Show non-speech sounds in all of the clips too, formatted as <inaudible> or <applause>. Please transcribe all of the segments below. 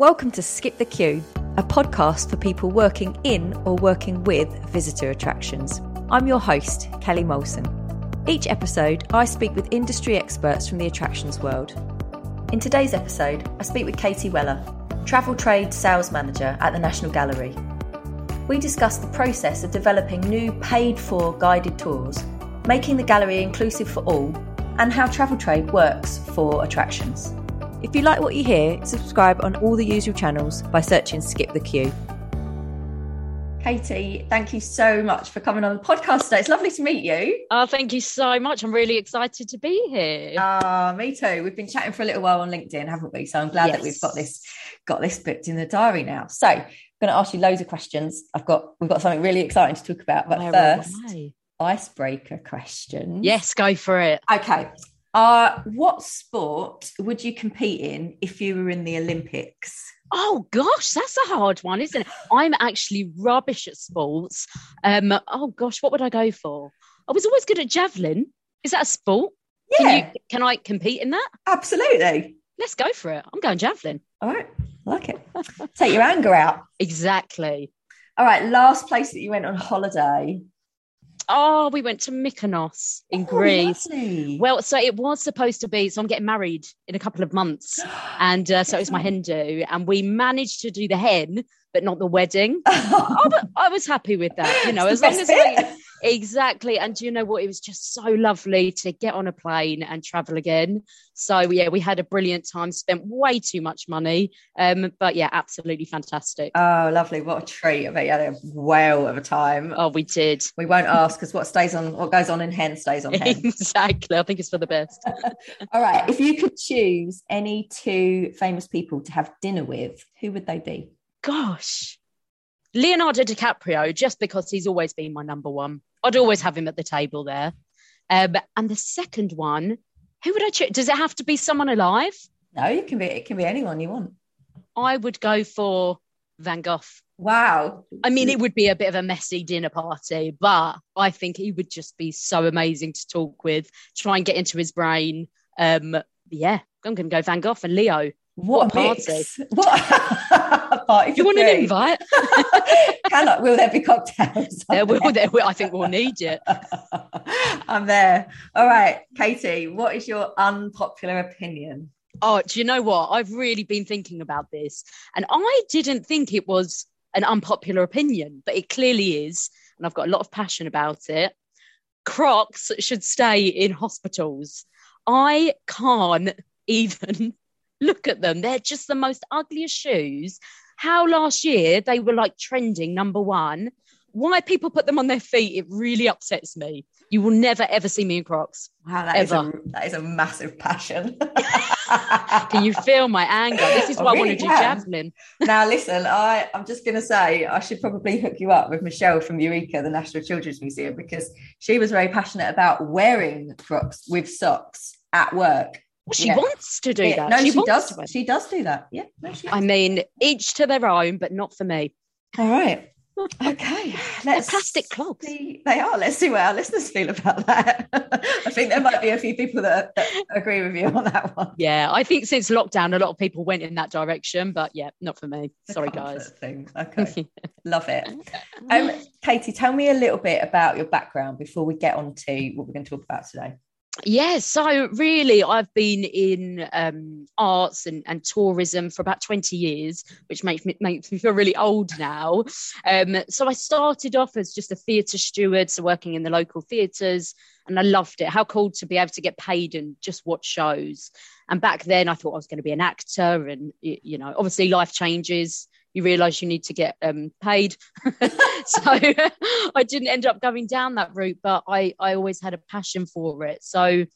Welcome to Skip the Queue, a podcast for people working in or working with visitor attractions. I'm your host, Kelly Molson. Each episode, I speak with industry experts from the attractions world. In today's episode, I speak with Katie Weller, Travel Trade Sales Manager at the National Gallery. We discuss the process of developing new paid for guided tours, making the gallery inclusive for all, and how travel trade works for attractions. If you like what you hear, subscribe on all the usual channels by searching Skip the Queue. Katie, thank you so much for coming on the podcast today. It's lovely to meet you. Oh, thank you so much. I'm really excited to be here. Ah, uh, me too. We've been chatting for a little while on LinkedIn, haven't we? So I'm glad yes. that we've got this got this booked in the diary now. So I'm going to ask you loads of questions. I've got we've got something really exciting to talk about. But Where first, icebreaker question. Yes, go for it. Okay. Uh, what sport would you compete in if you were in the Olympics? Oh gosh, that's a hard one, isn't it? I'm actually rubbish at sports. Um, oh gosh, what would I go for? I was always good at javelin. Is that a sport? Yeah. Can, you, can I compete in that? Absolutely. Let's go for it. I'm going javelin. All right, I like it. Take your anger out. <laughs> Exactly. All right, last place that you went on holiday. Oh, we went to Mykonos in oh, Greece. Lovely. Well, so it was supposed to be. So I'm getting married in a couple of months, and uh, so it was my hen do, and we managed to do the hen, but not the wedding. <laughs> I, I was happy with that, you know, as long as I, exactly. And do you know what? It was just so lovely to get on a plane and travel again. So yeah, we had a brilliant time. Spent way too much money, um, but yeah, absolutely fantastic. Oh, lovely! What a treat! I bet you had a whale of a time. Oh, we did. We won't ask because what stays on, what goes on in hen stays on hen. <laughs> exactly. I think it's for the best. <laughs> All right. If you could choose any two famous people to have dinner with, who would they be? gosh, Leonardo DiCaprio, just because he's always been my number one. I'd always have him at the table there. Um, and the second one, who would I choose? Does it have to be someone alive? No, it can be. It can be anyone you want. I would go for Van Gogh. Wow. I mean, it would be a bit of a messy dinner party, but I think he would just be so amazing to talk with, try and get into his brain. Um, yeah, I'm going to go Van Gogh and Leo. What, what a party! Mix. What <laughs> <laughs> party? you want an invite? <laughs> Cannot. Will there be cocktails? <laughs> There will. There will. I think we'll need it. <laughs> I'm there. All right, Katie. What is your unpopular opinion? Oh, do you know what? I've really been thinking about this, and I didn't think it was an unpopular opinion, but it clearly is, and I've got a lot of passion about it. Crocs should stay in hospitals. I can't even look at them. They're just the most ugliest shoes. How last year they were like trending number one. Why people put them on their feet, it really upsets me. You will never ever see me in Crocs. Wow, that, is a, that is a massive passion. <laughs> <laughs> can you feel my anger? This is why I, oh, really I want to do javelin. now, listen, I, I'm just going to say I should probably hook you up with Michelle from Eureka, the National Children's Museum, because she was very passionate about wearing Crocs with socks at work well, she yeah. wants to do yeah. that. No, she, she does. She does do that. Yeah. No, I mean, each to their own, but not for me. All right. <laughs> Okay. Let's They're plastic clogs. See, they are. Let's see what our listeners feel about that. <laughs> I think there might be a few people that, that, agree with you on that one. Yeah, I think since lockdown, a lot of people went in that direction, but yeah, not for me. Sorry, guys. Thing. <laughs> Okay. Love it. Um, Katie, tell me a little bit about your background before we get on to what we're going to talk about today. Yeah, so really, I've been in um, arts and, and, tourism for about 20 years, which makes me, makes me feel really old now. Um, so I started off as just a theatre steward, so working in the local theatres, and I loved it. How cool to be able to get paid and just watch shows. And back then, I thought I was going to be an actor, and you know, obviously, life changes you realize you need to get um, paid. <laughs> so <laughs> I didn't end up going down that route, but I, I always had a passion for it. So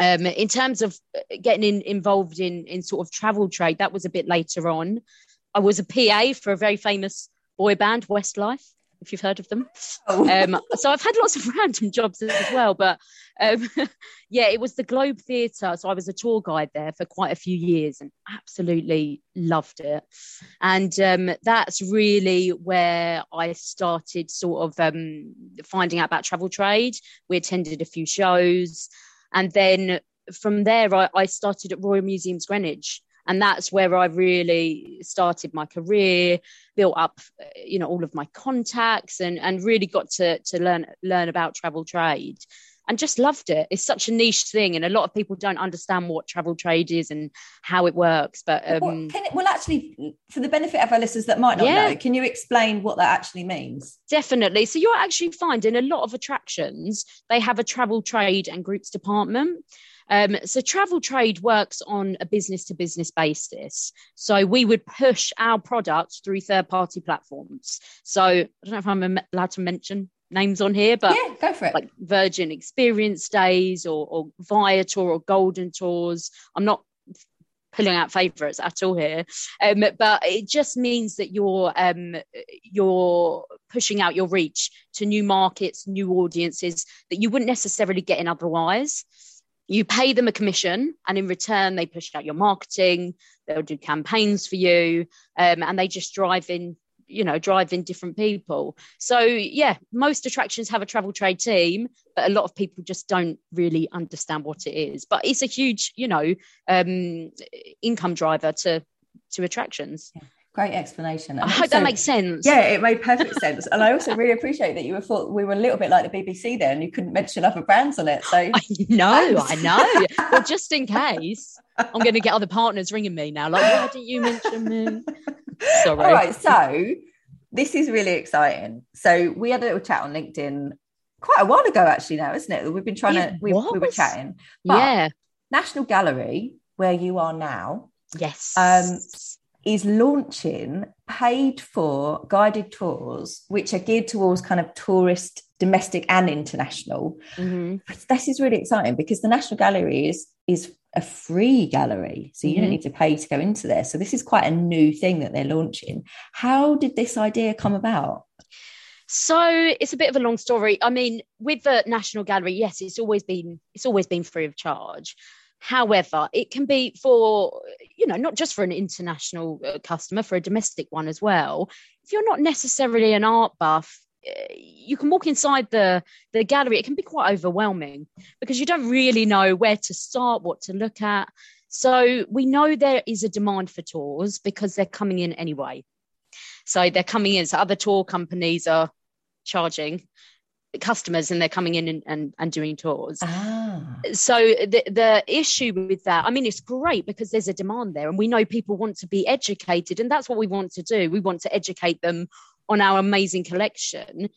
um, in terms of uh, getting in, involved in, in sort of travel trade, that was a bit later on. I was a PA for a very famous boy band, Westlife if you've heard of them. <laughs> Oh. Um, so I've had lots of <laughs> random jobs as well, but um, <laughs> yeah, it was the Globe Theatre. So I was a tour guide there for quite a few years and absolutely loved it. And um, that's really where I started sort of um, finding out about travel trade. We attended a few shows, and then from there I, I started at Royal Museums Greenwich and that's where I really started my career, built up, you know, all of my contacts, and and really got to to learn learn about travel trade and just loved it. It's such a niche thing, and a lot of people don't understand what travel trade is and how it works. But um, it, well, actually, for the benefit of our listeners that might not yeah. know, can you explain what that actually means? Definitely. So you're actually finding a lot of attractions they have a travel trade and groups department. Um, so travel trade works on a business to business basis. So we would push our products through third party platforms. So I don't know if I'm allowed to mention names on here, but yeah, go for it. Like Virgin Experience Days or, or Viator or Golden Tours. I'm not pulling out favourites at all here, um, but it just means that you're um, you're pushing out your reach to new markets, new audiences that you wouldn't necessarily get in otherwise. You pay them a commission, and in return, they push out your marketing. They'll do campaigns for you, um, and they just drive in you know drive in different people so yeah most attractions have a travel trade team but a lot of people just don't really understand what it is but it's a huge you know um, income driver to to attractions yeah. Great explanation. And I hope that makes sense. Yeah, it made perfect sense. And I also really appreciate that you were thought we were a little bit like the BBC there and you couldn't mention other brands on it. So <laughs> I know, I know. <laughs> well, just in case, I'm going to get other partners ringing me now. Like, why didn't you mention me? <laughs> Sorry. All right. So this is really exciting. So we had a little chat on LinkedIn quite a while ago, actually. Now, isn't it? We've been trying it to. We, we, were chatting. yeah. National Gallery, where you are now. Yes. Um, is launching paid for guided tours, which are geared towards kind of tourist, domestic and international. Mm-hmm. This is really exciting because the National Gallery is is a free gallery. So you mm-hmm. don't need to pay to go into there. So this is quite a new thing that they're launching. How did this idea come about? So it's a bit of a long story. I mean, with the National Gallery, yes, it's always been it's always been free of charge. However, it can be for you know not just for an international uh, customer, for a domestic one as well. If you're not necessarily an art buff, you can walk inside the the gallery. It can be quite overwhelming because you don't really know where to start what to look at. So we know there is a demand for tours because they're coming in anyway. So they're coming in. So other tour companies are charging customers and they're coming in and, and, and doing tours. Ah. so the, the issue with that i mean it's great because there's a demand there and we know people want to be educated and that's what we want to do. We want to educate them on our amazing collection.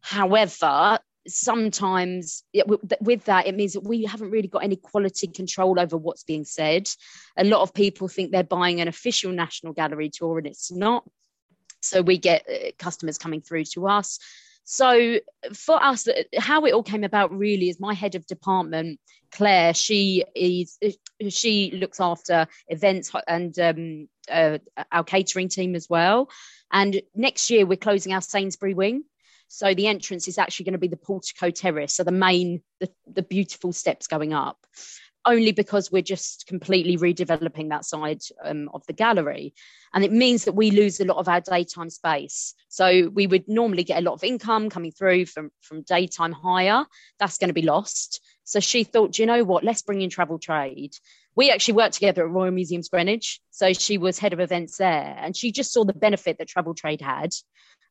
However, sometimes it, with that it means that we haven't really got any quality control over what's being said. A lot of people think they're buying an official national gallery tour and it's not. So we get uh, customers coming through to us so for us how it all came about really is my head of department claire she is she looks after events and um, uh, our catering team as well and next year, we're closing our Sainsbury wing. So the entrance is actually going to be the portico terrace, so the main, the, the beautiful steps going up, only because we're just completely redeveloping that side um, of the gallery. And it means that we lose a lot of our daytime space. So we would normally get a lot of income coming through from, from daytime hire. That's going to be lost. So she thought, you know what, let's bring in travel trade we actually worked together at Royal Museums Greenwich. So she was head of events there and she just saw the benefit that travel trade had.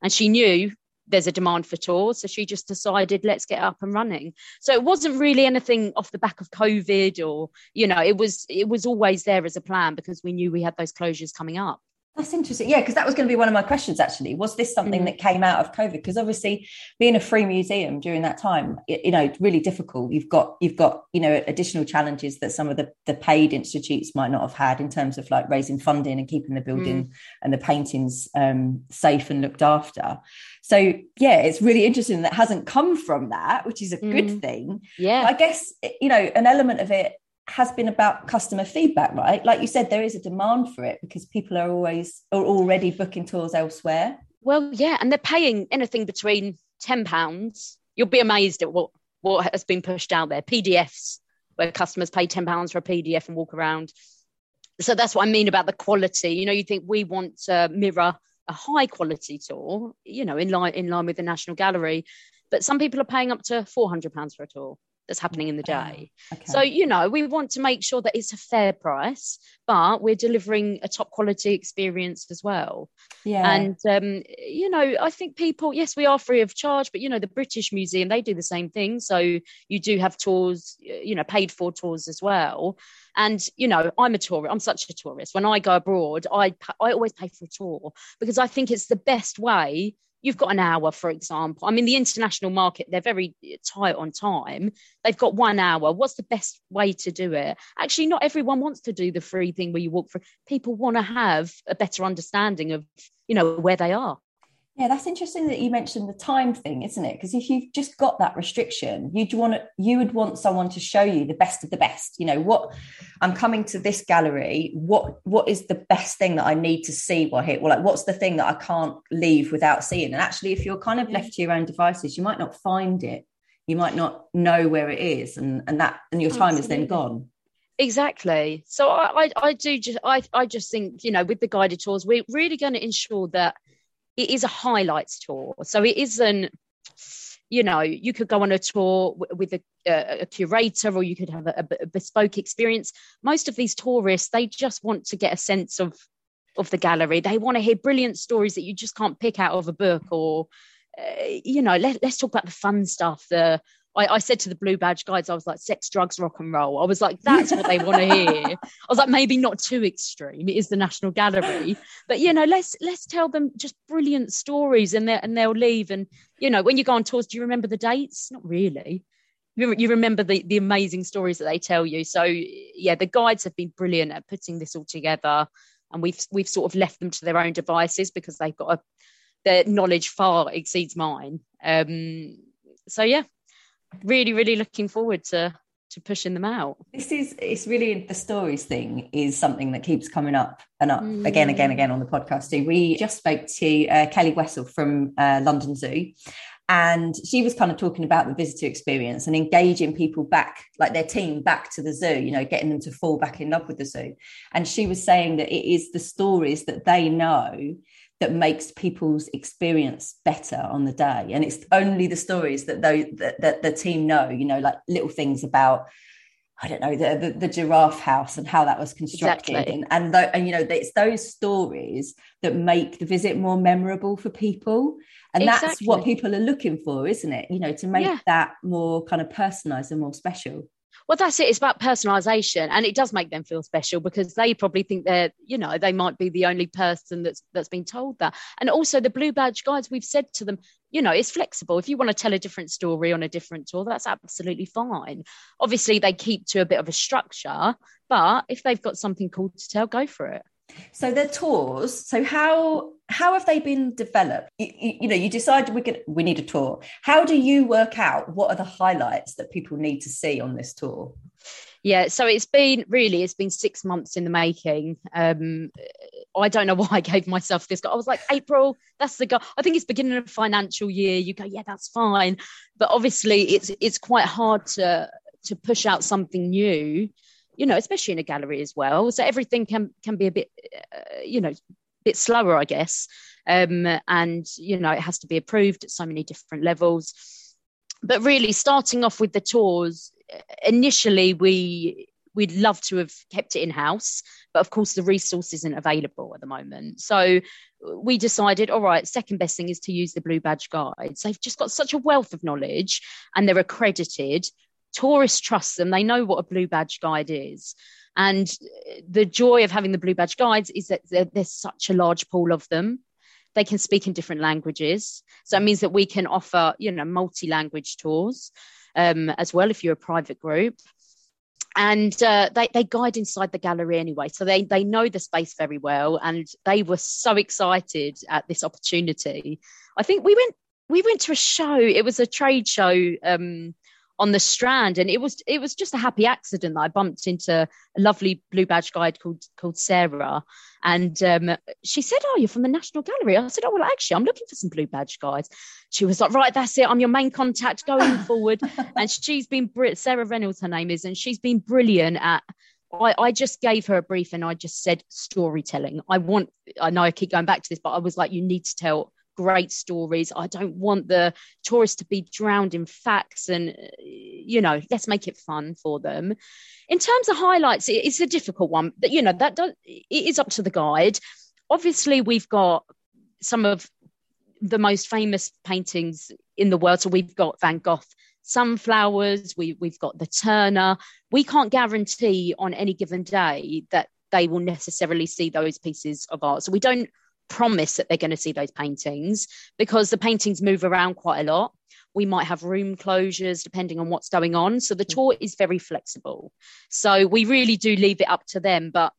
And she knew there's a demand for tours. So she just decided, let's get up and running. So it wasn't really anything off the back of COVID or, you know, it was it was always there as a plan because we knew we had those closures coming up. That's interesting. Yeah, because that was going to be one of my questions actually. Was this something mm. that came out of COVID? Because obviously being a free museum during that time, you know, really difficult. You've got you've got, you know, additional challenges that some of the, the paid institutes might not have had in terms of like raising funding and keeping the building mm. and the paintings um, safe and looked after. So yeah, it's really interesting that hasn't come from that, which is a mm. good thing. Yeah. But I guess, you know, an element of it has been about customer feedback, right? Like you said, there is a demand for it because people are always are already booking tours elsewhere. Well, yeah, and they're paying anything between ten pounds. You'll be amazed at what what has been pushed out there. PDFs where customers pay ten pounds for a PDF and walk around. So that's what I mean about the quality. You know, you think we want to mirror a high quality tour, you know, in line in line with the National Gallery, but some people are paying up to four hundred pounds for a tour that's happening in the day. Okay. So, you know, we want to make sure that it's a fair price, but we're delivering a top quality experience as well. Yeah. And, um, you know, I think people, yes, we are free of charge, but, you know, the British Museum, they do the same thing. So you do have tours, you know, paid for tours as well. And, you know, I'm a tourist, I'm such a tourist. When I go abroad, I, I always pay for a tour because I think it's the best way you've got an hour, for example. I mean, the international market, they're very tight on time. They've got one hour. What's the best way to do it? Actually, not everyone wants to do the free thing where you walk through. People want to have a better understanding of, you know, where they are. Yeah, that's interesting that you mentioned the time thing, isn't it? Because if you've just got that restriction, you'd want to, you would want someone to show you the best of the best. You know, what I'm coming to this gallery. What what is the best thing that I need to see while here? Well, like what's the thing that I can't leave without seeing? And actually, if you're kind of left to your own devices, you might not find it. You might not know where it is, and and that and your time Absolutely. is then gone. Exactly. So I, I I do just I I just think you know with the guided tours we're really going to ensure that it is a highlights tour. So it isn't, you know, you could go on a tour with a, a curator or you could have a, a, bespoke experience. Most of these tourists, they just want to get a sense of of the gallery. They want to hear brilliant stories that you just can't pick out of a book or, uh, you know, let, let's talk about the fun stuff, the I, I, said to the blue badge guides, I was like, sex, drugs, rock and roll. I was like, that's what they want to hear. <laughs> I was like, maybe not too extreme. It is the National Gallery, but you know, let's let's tell them just brilliant stories, and they and they'll leave. And you know, when you go on tours, do you remember the dates? Not really. You, you remember the the amazing stories that they tell you. So yeah, the guides have been brilliant at putting this all together, and we've we've sort of left them to their own devices because they've got a their knowledge far exceeds mine. Um, so yeah, really, really looking forward to to pushing them out. This is it's really the stories thing is something that keeps coming up and up mm. again, again, again on the podcast too. We just spoke to uh, Kelly Wessel from uh, London Zoo, and she was kind of talking about the visitor experience and engaging people back, like their team, back to the zoo. You know, getting them to fall back in love with the zoo. And she was saying that it is the stories that they know that makes people's experience better on the day and it's only the stories that though that, that the team know you know like little things about I don't know the, the, the giraffe house and how that was constructed, exactly. and and, th- and you know it's those stories that make the visit more memorable for people, and exactly. that's what people are looking for, isn't it? You know, to make yeah. that more kind of personalised and more special well that's it. It's about personalization and it does make them feel special because they probably think they're you know they might be the only person that's that's been told that. And also the blue badge guides we've said to them you know it's flexible. If you want to tell a different story on a different tour that's absolutely fine. Obviously they keep to a bit of a structure but if they've got something cool to tell go for it. So the tours. So how how have they been developed? You, you, you know, you decided we could we need a tour. How do you work out what are the highlights that people need to see on this tour? Yeah, so it's been really it's been six months in the making. Um, I don't know <laughs> why I gave myself this. I was like April, that's the go. I think it's beginning of financial year. You go, yeah, that's fine, but obviously it's it's quite hard to to push out something new you know, especially in a gallery as well. So everything can can be a bit, uh, you know, bit slower, I guess. Um, and you know, it has to be approved at so many different levels. But really, starting off with the tours, initially we we'd love to have kept it in house, but of course the resource isn't available at the moment. So we decided, all right, second best thing is to use the Blue Badge guides. They've just got such a wealth of knowledge and they're accredited tourists trust them. They know what a blue badge guide is. And the joy of having the blue badge guides is that there's such a large pool of them. They can speak in different languages. So it means that we can offer, you know, multi-language tours um, as well if you're a private group. And uh, they, they guide inside the gallery anyway. So they, they know the space very well. And they were so excited at this opportunity. I think we went we went to a show. It was a trade show um, on the strand and it was it was just a happy accident that I bumped into a lovely blue badge guide called called Sarah. And um, she said oh you're from the National Gallery. I said oh well actually I'm looking for some blue badge guides. She was like right that's it. I'm your main contact going <laughs> forward. And she's been Sarah Reynolds her name is and she's been brilliant at I, I just gave her a brief and I just said storytelling. I want I know I keep going back to this but I was like you need to tell great stories. I don't want the tourists to be drowned in facts and, uh, you know, let's make it fun for them. In terms of highlights, it's a difficult one, but, you know, that does, it is up to the guide. Obviously, we've got some of the most famous paintings in the world. So we've got Van Gogh sunflowers, we, we've got the Turner. We can't guarantee on any given day that they will necessarily see those pieces of art. So we don't promise that they're going to see those paintings because the paintings move around quite a lot. We might have room closures depending on what's going on. So the mm. tour is very flexible. So we really do leave it up to them. But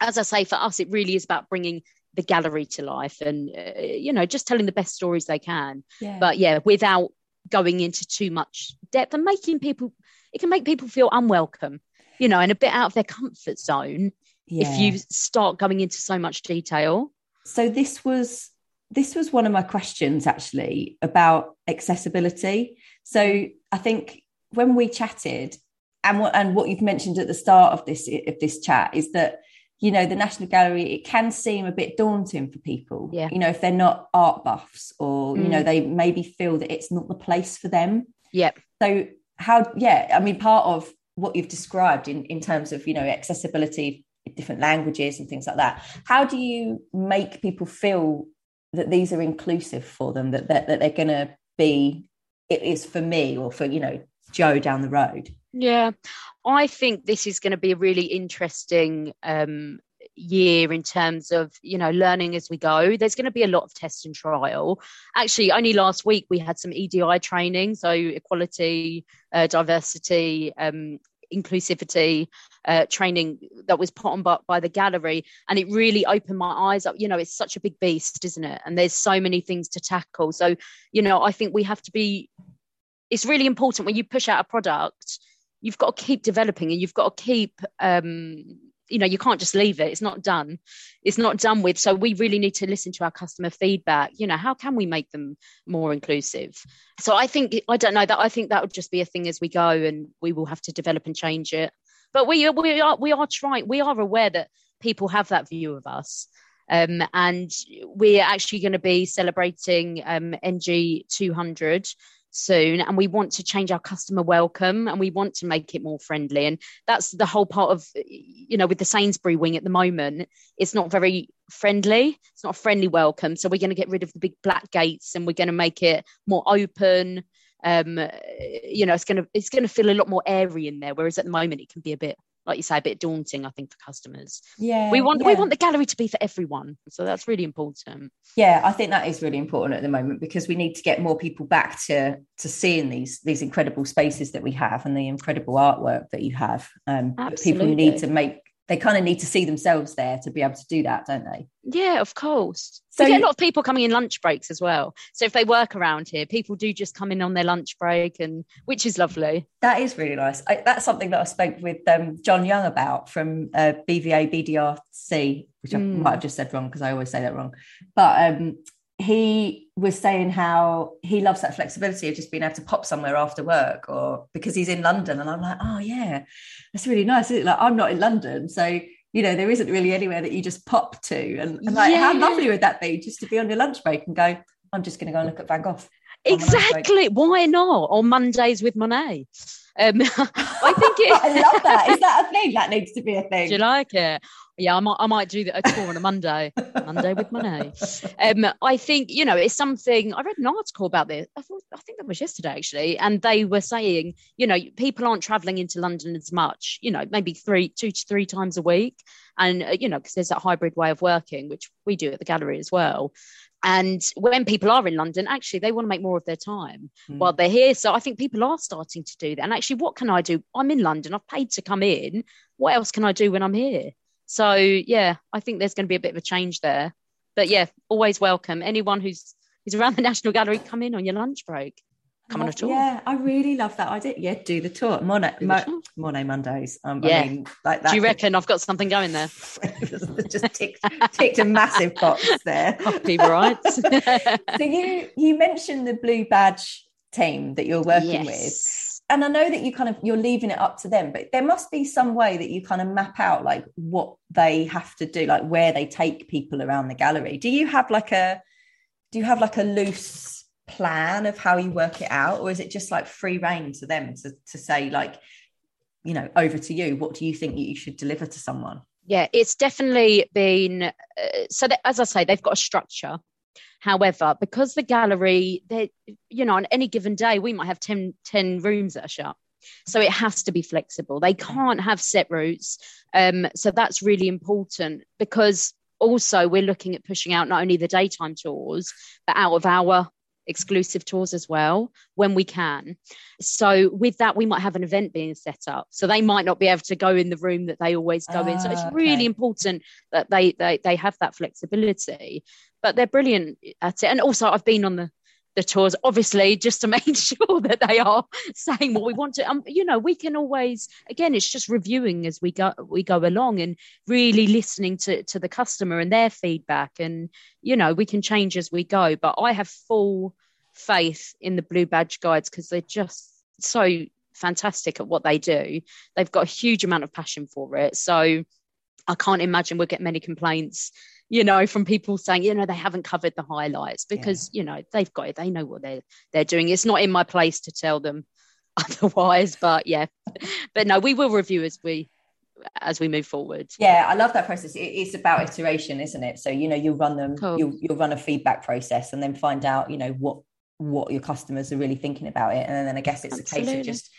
as I say, for us, it really is about bringing the gallery to life and, uh, you know, just telling the best stories they can. Yeah. But yeah, without going into too much depth and making people, it can make people feel unwelcome, you know, and a bit out of their comfort zone yeah. if you start going into so much detail. So this was this was one of my questions actually about accessibility. So I think when we chatted, and what and what you've mentioned at the start of this of this chat is that you know the National Gallery it can seem a bit daunting for people. Yeah. You know if they're not art buffs or mm. you know mm. they maybe feel that it's not the place for them. Yep. So how yeah I mean part of what you've described in in terms of you know accessibility different languages and things like that. How do you make people feel that these are inclusive for them that that, that they're going to be it is for me or for you know joe down the road? Yeah. I think this is going to be a really interesting um, year in terms of you know learning as we go. There's going to be a lot of test and trial. Actually only last week we had some edi training so equality uh, diversity um, inclusivity uh, training that was put on by, by the gallery and it really opened my eyes up. You know it's such a big beast isn't it? And there's so many things to tackle. So you know i think we have to be it's really important when you push out a product you've got to keep developing and you've got to keep um, you know you can't just leave it. It's not done. It's not done with. So we really need to listen to our customer feedback. You know how can we make them more inclusive? So i think i don't know that i think that would just be a thing as we go and we will have to develop and change it. But we we are we are trying we are aware that people have that view of us. Um, and we're actually going to be celebrating um, ng 200 soon and we want to change our customer welcome and we want to make it more friendly. And that's the whole part of you know with the Sainsbury wing at the moment it's not very friendly it's not a friendly welcome. So we're going to get rid of the big black gates and we're going to make it more open. Um you know it's going to it's going to feel a lot more airy in there whereas at the moment it can be a bit like you say, a bit daunting, I think, for customers. Yeah. We want yeah. we want the gallery to be for everyone. So that's really important. Yeah, I think that is really important at the moment because we need to get more people back to to seeing these these incredible spaces that we have and the incredible artwork that you have. Um people who need to make they kind of need to see themselves there to be able to do that, don't they? Yeah, of course. So we get a lot of people coming in lunch breaks as well. So if they work around here, people do just come in on their lunch break, and which is lovely. That is really nice. I, that's something that I spoke with um, John Young about from uh, BVA BDRC, which I mm. might have just said wrong because I always say that wrong. But um, he was saying how he loves that flexibility of just being able to pop somewhere after work or because he's in London. And I'm like, oh, yeah, that's really nice. Like, I'm not in London. So, you know, there isn't really anywhere that you just pop to. And, and like, yeah. how lovely would that be just to be on your lunch break and go, I'm just going to go and look at Van Gogh. Exactly. Why not? On Mondays with Monet. Um, <laughs> I think it. <laughs> I love that. Is that a thing? That needs to be a thing. <laughs> Do you like it? Yeah, I might. I might do a tour on a Monday. Monday with Monet. Um, I think you know it's something. I read an article about this. I thought. I think that was yesterday actually, and they were saying, you know, people aren't traveling into London as much. You know, maybe three, two to three times a week, and uh, you know, because there's that hybrid way of working, which we do at the gallery as well. And when people are in London, actually, they want to make more of their time mm. while they're here. So I think people are starting to do that. And actually, what can I do? I'm in London. I've paid to come in. What else can I do when I'm here? So yeah, I think there's going to be a bit of a change there. But yeah, always welcome anyone who's who's around the <laughs> National Gallery. Come in on your lunch break. Come on a tour. Yeah, I really love that idea. Yeah, do the tour. Monet, Mo- Monet Mondays. Um, yeah. I mean, like that. Do you reckon I've got something going there? <laughs> just ticked, ticked a massive box there. <laughs> Copyrights. so you you mentioned the Blue Badge team that you're working yes. with and I know that you kind of you're leaving it up to them, but there must be some way that you kind of map out like what they have to do, like where they take people around the gallery. Do you have like a do you have like a loose plan of how you work it out? Or is it just like free reign to them to, to say like you know over to you what do you think you should deliver to someone? Yeah it's definitely been uh, so that, as i say they've got a structure however because the gallery they you know on any given day we might have 10, 10 rooms that are shut so it has to be flexible they can't have set routes um, so that's really important because also we're looking at pushing out not only the daytime tours but out of our exclusive tours as well when we can. So with that, we might have an event being set up. So they might not be able to go in the room that they always go in. So it's ah, really important that they, they they have that flexibility. But they're brilliant at it. And also I've been on the the tours, obviously, just to <laughs> make sure that they are saying what we want to. Um, you know, we can always, again, it's just reviewing as we go we go along and really listening to to the customer and their feedback, and you know, we can change as we go. But I have full faith in the Blue Badge guides because they're just so fantastic at what they do. They've got a huge amount of passion for it, so I can't imagine we'll get many complaints you know, from people saying, you know, they haven't covered the highlights because, yeah. you know, they've got it. They know what they're they're doing. It's not in my place to tell them <laughs> otherwise, but yeah. But no, we will review as we as we move forward. Yeah, I love that process. it's about iteration, isn't it? So, you know, you'll run them, cool. you'll you'll run a feedback process and then find out, you know, what what your customers are really thinking about it. And then I guess it's Absolutely. a case of just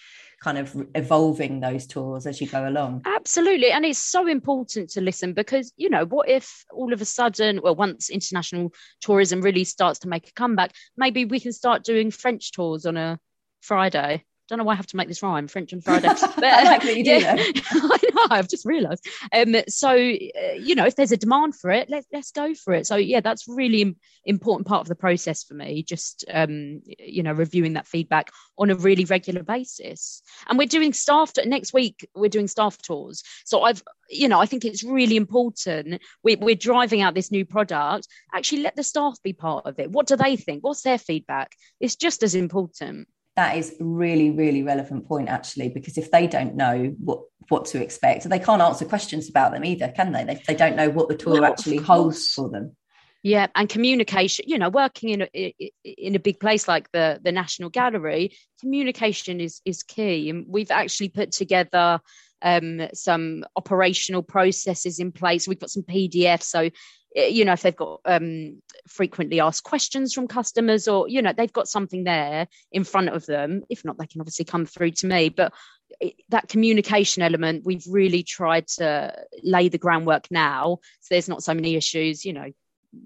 kind of evolving those tours as you go along. Absolutely. And it's so important to listen because, you know, what if all of a sudden, well, once international tourism really starts to make a comeback, maybe we can start doing French tours on a Friday don't know why I have to make this rhyme, French and Friday. <laughs> But, I like that you do. Yeah, <laughs> I know. I've just realised. Um, so uh, you know, if there's a demand for it, let's let's go for it. So yeah, that's really important part of the process for me. Just um, you know, reviewing that feedback on a really regular basis. And we're doing staff t- next week. We're doing staff tours. So I've you know, I think it's really important. We, we're driving out this new product. Actually, let the staff be part of it. What do they think? What's their feedback? It's just as important that is really really relevant point actually because if they don't know what what to expect they can't answer questions about them either can they? They, they don't know what the tour actually holds for them. Yeah and communication you know working in a in a big place like the the national gallery communication is is key. And we've actually put together um, some operational processes in place. We've got some pdfs so you know if they've got um, frequently asked questions from customers or you know they've got something there in front of them if not they can obviously come through to me but it, that communication element we've really tried to lay the groundwork now so there's not so many issues you know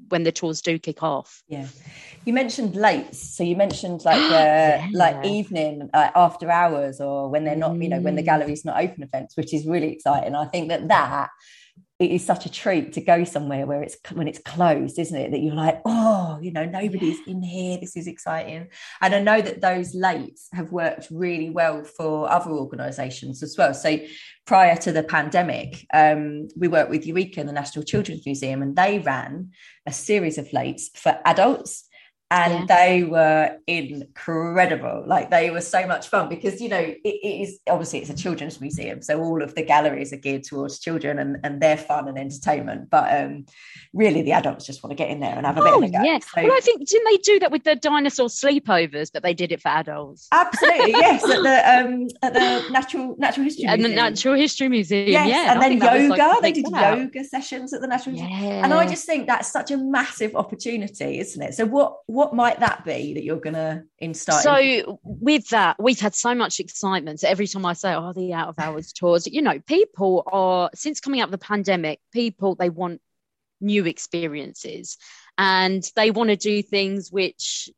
when the tours do kick off yeah you mentioned late so you mentioned like <gasps> uh, yeah. like evening uh, after hours or when they're not mm. you know when the mm. gallery's not open events which is really exciting i think that that it is such a treat to go somewhere where it's when it's closed isn't it? That you're like oh you know nobody's in here. This is exciting. And i know that those lates have worked really well for other organizations as well. So prior to the pandemic um, we worked with eureka the national children's museum and they ran a series of lates for adults and yeah. they were incredible. Like they were so much fun because you know it, it is obviously it's a children's museum so all of the galleries are geared towards children and, and their fun and entertainment but um really the adults just want to get in there and have a bit oh, of a go. yeah so, well i think didn't they do that with the dinosaur sleepovers but they did it for adults? Absolutely yes at the um at the natural natural history and the natural history museum yes. yeah and then yoga like they did yoga sessions at the natural yeah. and i just think that's such a massive opportunity isn't it? So what what what might that be that you're going to install? So with that, we've had so much excitement. So every time I say, "Oh, the out of hours tours," you know, people are since coming out of the pandemic, people they want new experiences and they want to do things which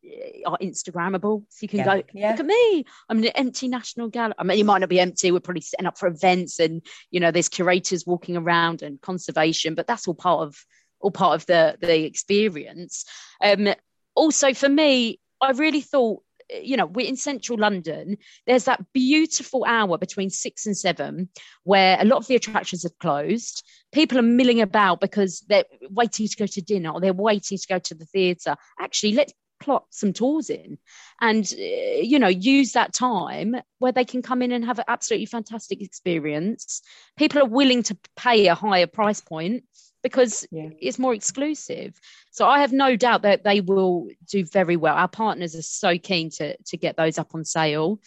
are Instagrammable. So you can yeah. go, yeah. look at me, I'm an empty national gallery. I mean, you might not be empty. We're probably setting up for events, and you know, there's curators walking around and conservation, but that's all part of all part of the the experience. Um, also for me, I really thought, you know, we're in central London. There's that beautiful hour between six and seven where a lot of the attractions have closed. People are milling about because they're waiting to go to dinner or they're waiting to go to the theatre. Actually, let's plot some tours in and uh, you know use that time where they can come in and have an absolutely fantastic experience people are willing to pay a higher price point because yeah. it's more exclusive. So I have no doubt that they will do very well. Our partners are so keen to to get those up on sale,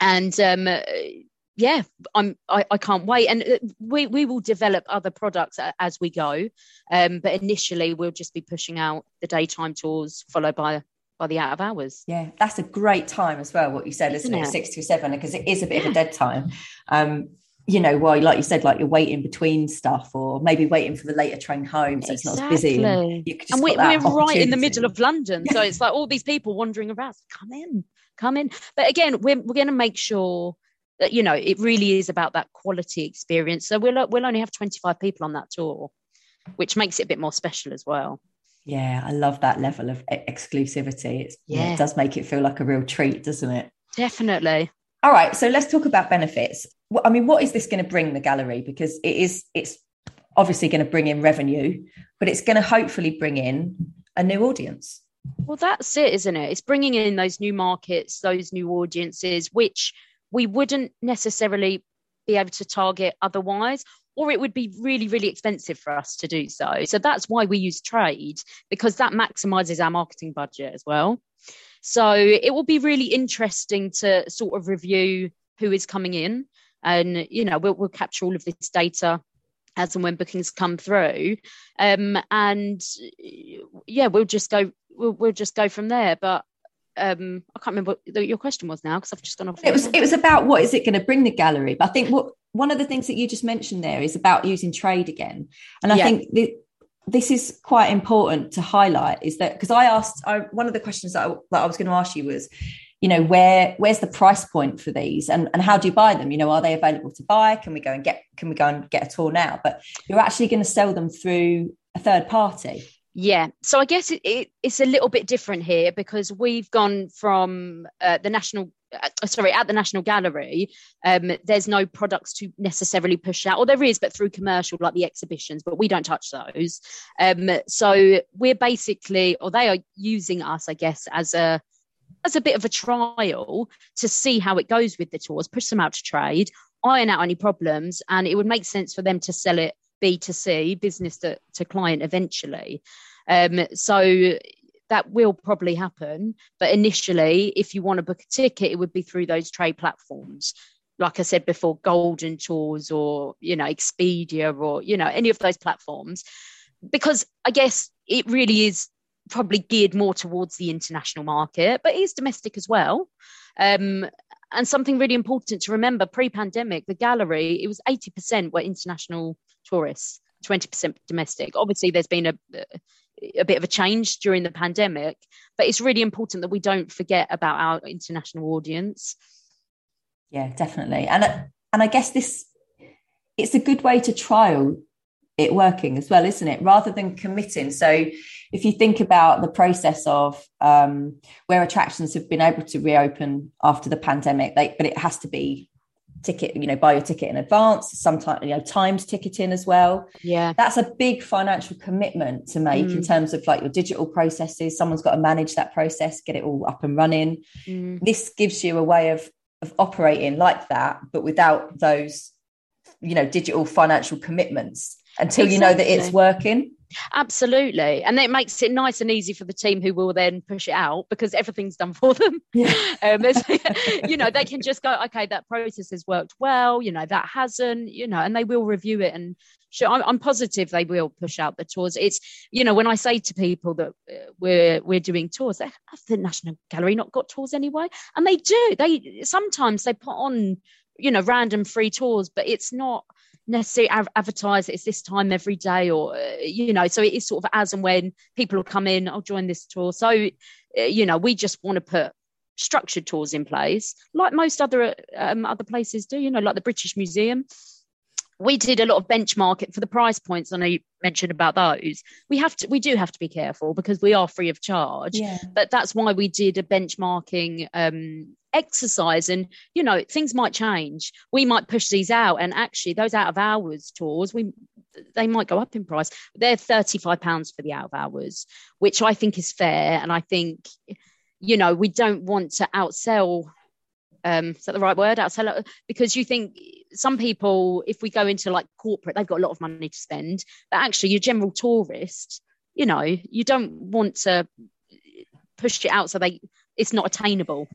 and um, yeah, I'm I, I can't wait. And uh, we we will develop other products as we go, um, but initially we'll just be pushing out the daytime tours followed by by the out of hours. Yeah, that's a great time as well. What you said, isn't, isn't it? Six to seven, because it is a bit yeah. of a dead time. Um, you know, while like you said, like you're waiting between stuff, or maybe waiting for the later train home, so exactly. it's not as busy. And, and we, are right in the middle of London, so it's like all these people wandering around. Come in, come in. But again, we're we're going to make sure that you know it really is about that quality experience. So we'll we'll only have 25 people on that tour, which makes it a bit more special as well. Yeah, I love that level of exclusivity. It's, yeah. it does make it feel like a real treat, doesn't it? Definitely. All right, so let's talk about benefits. I mean, what is this going to bring the gallery? Because it is, it's obviously going to bring in revenue, but it's going to hopefully bring in a new audience. Well, that's it, isn't it? It's bringing in those new markets, those new audiences, which we wouldn't necessarily be able to target otherwise or it would be really really expensive for us to do so so that's why we use trade because that maximizes our marketing budget as well so it will be really interesting to sort of review who is coming in and you know we'll, we'll capture all of this data as and when bookings come through. Um, and yeah we'll just go we'll, we'll just go from there. But um i can't remember what your question was now because i've just gone off. It was it was about what is it going to bring the gallery? But i think what one of the things that you just mentioned there is about using trade again. And i yeah. think the, this is quite important to highlight is that because i asked I, one of the questions that I, that I was going to ask you was you know where where's the price point for these? And, and how do you buy them? You know are they available to buy? Can we go and get can we go and get a tour now? But you're actually going to sell them through a third party. Yeah, so I guess it, it, it's a little bit different here because we've gone from uh, the national, uh, sorry, at the National Gallery. Um, there's no products to necessarily push out, or there is, but through commercial like the exhibitions, but we don't touch those. Um, so we're basically, or they are using us, I guess, as a as a bit of a trial to see how it goes with the tours, push them out to trade, iron out any problems, and it would make sense for them to sell it B2C, business to, to client eventually. Um, so that will probably happen. But initially, if you want to book a ticket, it would be through those trade platforms. Like I said before, Golden Tours or, you know, Expedia or, you know, any of those platforms. Because I guess it really is probably geared more towards the international market, but is domestic as well. Um, and something really important to remember pre-pandemic the gallery it was 80% were international tourists 20% domestic obviously there's been a a bit of a change during the pandemic but it's really important that we don't forget about our international audience yeah definitely and and i guess this it's a good way to trial it working as well, isn't it? Rather than committing. So, if you think about the process of um, where attractions have been able to reopen after the pandemic, they, but it has to be ticket, you know, buy your ticket in advance, sometimes, you know, times ticketing as well. Yeah. That's a big financial commitment to make mm. in terms of like your digital processes. Someone's got to manage that process, get it all up and running. Mm. This gives you a way of, of operating like that, but without those, you know, digital financial commitments until exactly. you know that it's working. Absolutely. And it makes it nice and easy for the team who will then push it out because everything's done for them. <laughs> Yeah. <laughs> Um, <laughs> you know, they can just go, okay, that process has worked well, you know, that hasn't, you know, and they will review it. And sure, I'm, I'm positive they will push out the tours. It's, you know, when I say to people that uh, we're, we're doing tours, they have the National Gallery not got tours anyway? And they do. They sometimes they put on, you know, random free tours, but it's not, necessarily advertise it's this time every day or uh, you know so it is sort of as and when people will come in i'll join this tour so uh, you know we just want to put structured tours in place like most other um, other places do you know like the british museum we did a lot of benchmarking for the price points. I know you mentioned about those. We have to, we do have to be careful because we are free of charge. Yeah. But that's why we did a benchmarking um, exercise. And you know, things might change. We might push these out, and actually, those out of hours tours, we they might go up in price. They're thirty five pounds for the out of hours, which I think is fair. And I think, you know, we don't want to outsell um, is that the right word? Outsell because you think some people, if we go into like corporate, they've got a lot of money to spend, but actually, your general tourist, you know, you don't want to push it out so they it's not attainable.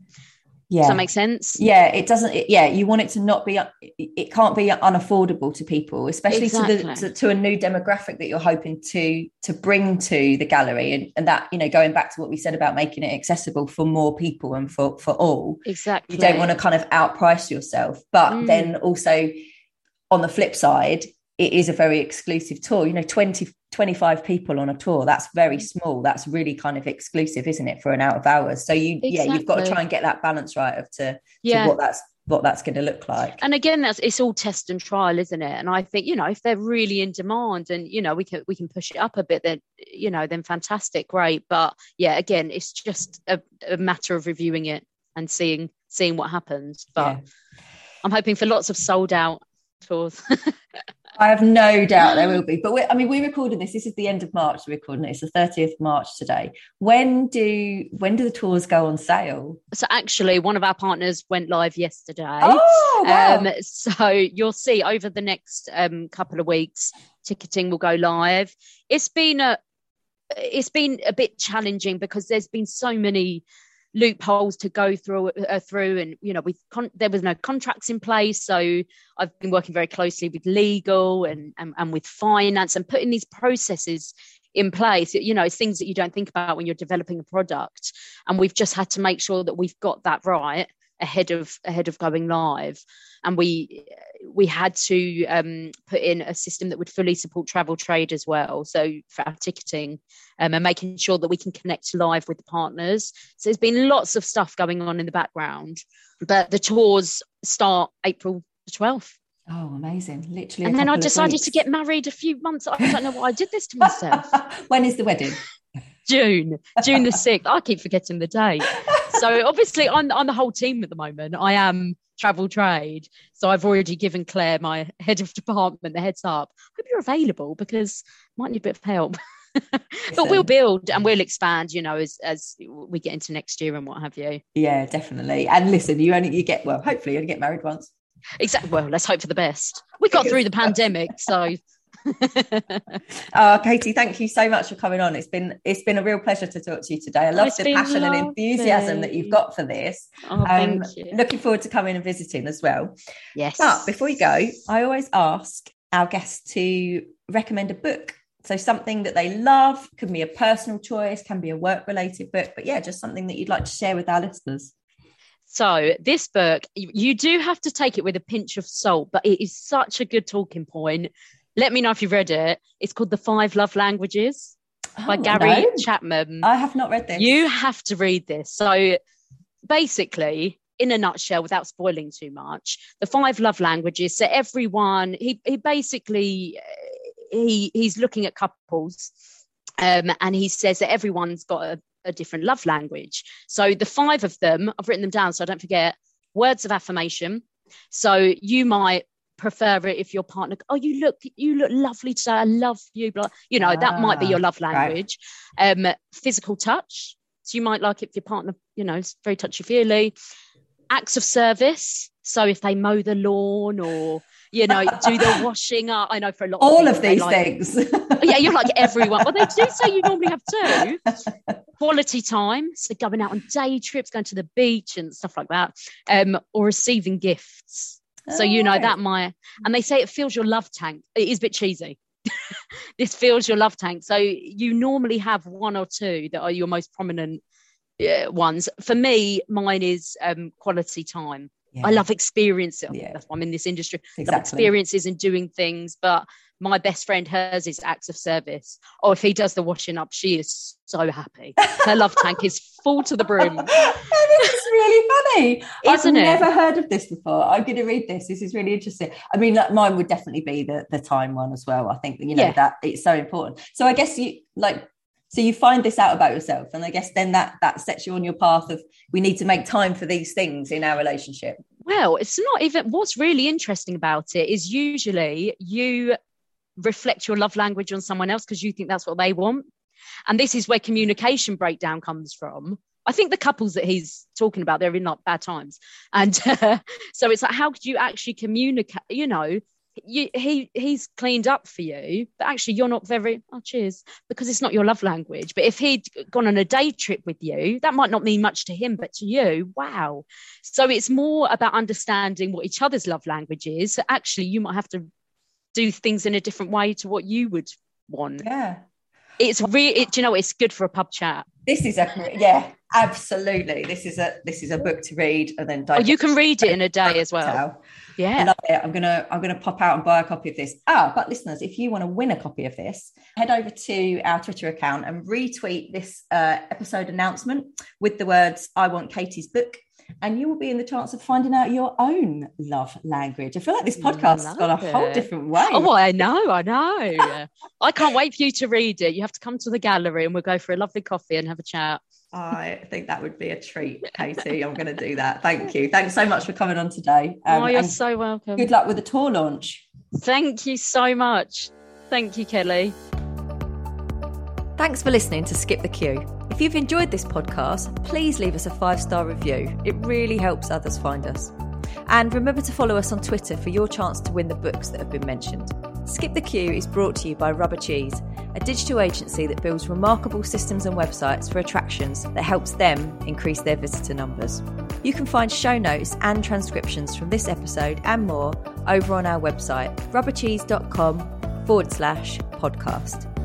Yeah. Does that make sense? Yeah, it doesn't. It, yeah, you want it to not be. It can't be unaffordable to people, especially exactly. to the to, to, a new demographic that you're hoping to to bring to the gallery, and, and that you know, going back to what we said about making it accessible for more people and for for all. Exactly. You don't want to kind of outprice yourself, but mm. then also on the flip side, it is a very exclusive tour. You know, 20 25 people on a tour that's very mm. small that's really kind of exclusive isn't it for an out of hours so you exactly. yeah you've got to try and get that balance right of to, yeah. to what that's what that's going to look like and again that's it's all test and trial isn't it and i think you know if they're really in demand and you know we can we can push it up a bit then you know then fantastic great but yeah again it's just a, a matter of reviewing it and seeing seeing what happens but yeah. i'm hoping for lots of sold out tours <laughs> I have no doubt there will <gasps> be. But I mean, we recorded this. This is the end of March. We're recording it. It's the thirtieth March today. When do when do the tours go on sale? So actually, one of our partners went live yesterday. Oh, wow. Um, so you'll see over the next um, couple of weeks, ticketing will go live. It's been a it's been a bit challenging because there's been so many loopholes to go through uh, through and you know we con- there was no contracts in place. So i've been working very closely with legal and, and and with finance and putting these processes in place. You know it's things that you don't think about when you're developing a product. And we've just had to make sure that we've got that right ahead of ahead of going live. And we we had to um, put in a system that would fully support travel trade as well so for our ticketing um, and making sure that we can connect live with the partners so there's been lots of stuff going on in the background but the tours start april the 12th Oh, amazing! Literally, and then I decided to get married a few months. I don't know why I did this to myself. <laughs> when is the wedding? June, June the sixth. I keep forgetting the date. So obviously, I'm on the whole team at the moment. I am travel trade. So I've already given Claire, my head of department, the heads up. Hope you're available because might need a bit of help. <laughs> but we'll build and we'll expand, you know, as as we get into next year and what have you. Yeah, definitely. And listen, you only you get well, hopefully you only get married once. Exactly. Well, let's hope for the best. We got through the <laughs> pandemic, so <laughs> oh, Katie, thank you so much for coming on. It's been it's been a real pleasure to talk to you today. I love the passion lovely. and enthusiasm that you've got for this. Oh, um, looking forward to coming and visiting as well. Yes. But before you go, I always ask our guests to recommend a book. So something that they love can be a personal choice, can be a work related book, but yeah, just something that you'd like to share with our listeners. So, this book, you do have to take it with a pinch of salt, but it is such a good talking point let me know if you've read it. It's called The Five Love Languages oh, by Gary no. Chapman. I have not read this. You have to read this. So basically, in a nutshell, without spoiling too much, the five love languages. So everyone, he he basically he he's looking at couples, um, and he says that everyone's got a, a different love language. So the five of them, I've written them down so I don't forget. Words of affirmation. So you might prefer it if your partner oh you look you look lovely today i love you blah you know ah, that might be your love language. Right. um physical touch so you might like it if your partner you know is very touchy feely acts of service so if they mow the lawn or you know do the <laughs> washing up i know for a lot all of, of these like, things. <laughs> Yeah you're like everyone. Well they do <laughs> say you normally have two quality time so going out on day trips going to the beach and stuff like that um or receiving gifts so you know that might, and they say it fills your love tank. It is a bit cheesy. <laughs> this fills your love tank. So you normally have one or two that are your most prominent uh, ones. For me, mine is um, quality time. Yeah. I love experiences. Yeah. That's why I'm in this industry. Exactly. Love experiences and doing things. But my best friend, hers is acts of service. Oh, if he does the washing up, she is so happy. Her love tank is full to the brim. <laughs> Oh, this is really funny. Isn't I've it? never heard of this before. I'm going to read this. This is really interesting. I mean, like, mine would definitely be the the time one as well. I think you know yeah. that it's so important. So I guess you like so you find this out about yourself and i guess then that that sets you on your path of we need to make time for these things in our relationship well it's not even what's really interesting about it is usually you reflect your love language on someone else because you think that's what they want. And this is where communication breakdown comes from. I think the couples that he's talking about, they're in like bad times. And uh, <laughs> so it's like, how could you actually communicate? You know, you, he he's cleaned up for you, but actually you're not very oh cheers because it's not your love language. But if he'd gone on a day trip with you, that might not mean much to him, but to you, wow. So it's more about understanding what each other's love language is. So actually, you might have to do things in a different way to what you would want. Yeah. It's really, it, you know, it's good for a pub chat. This is a yeah, absolutely. This is a this is a book to read and then. Oh, you can read it in a day as well. Yeah, I love it. I'm gonna I'm gonna pop out and buy a copy of this. Ah, but listeners, if you want to win a copy of this, head over to our Twitter account and retweet this uh, episode announcement with the words "I want Katie's book." And you will be in the chance of finding out your own love language. I feel like this podcast has got a whole different way. Oh, well, I know, I know. I can't wait for you to read it. You have to come to the gallery and we'll go for a lovely coffee and have a chat. I think that would be a treat, Katie. I'm going to do that. Thank you. Thanks so much for coming on today. Um, oh, you're so welcome. Good luck with the tour launch. Thank you so much. Thank you, Kelly. Thanks for listening to Skip the Queue. If you've enjoyed this podcast, please leave us a five star review. It really helps others find us. And remember to follow us on Twitter for your chance to win the books that have been mentioned. Skip the Queue is brought to you by Rubber Cheese, a digital agency that builds remarkable systems and websites for attractions that helps them increase their visitor numbers. You can find show notes and transcriptions from this episode and more over on our website, rubbercheese.com forward slash podcast.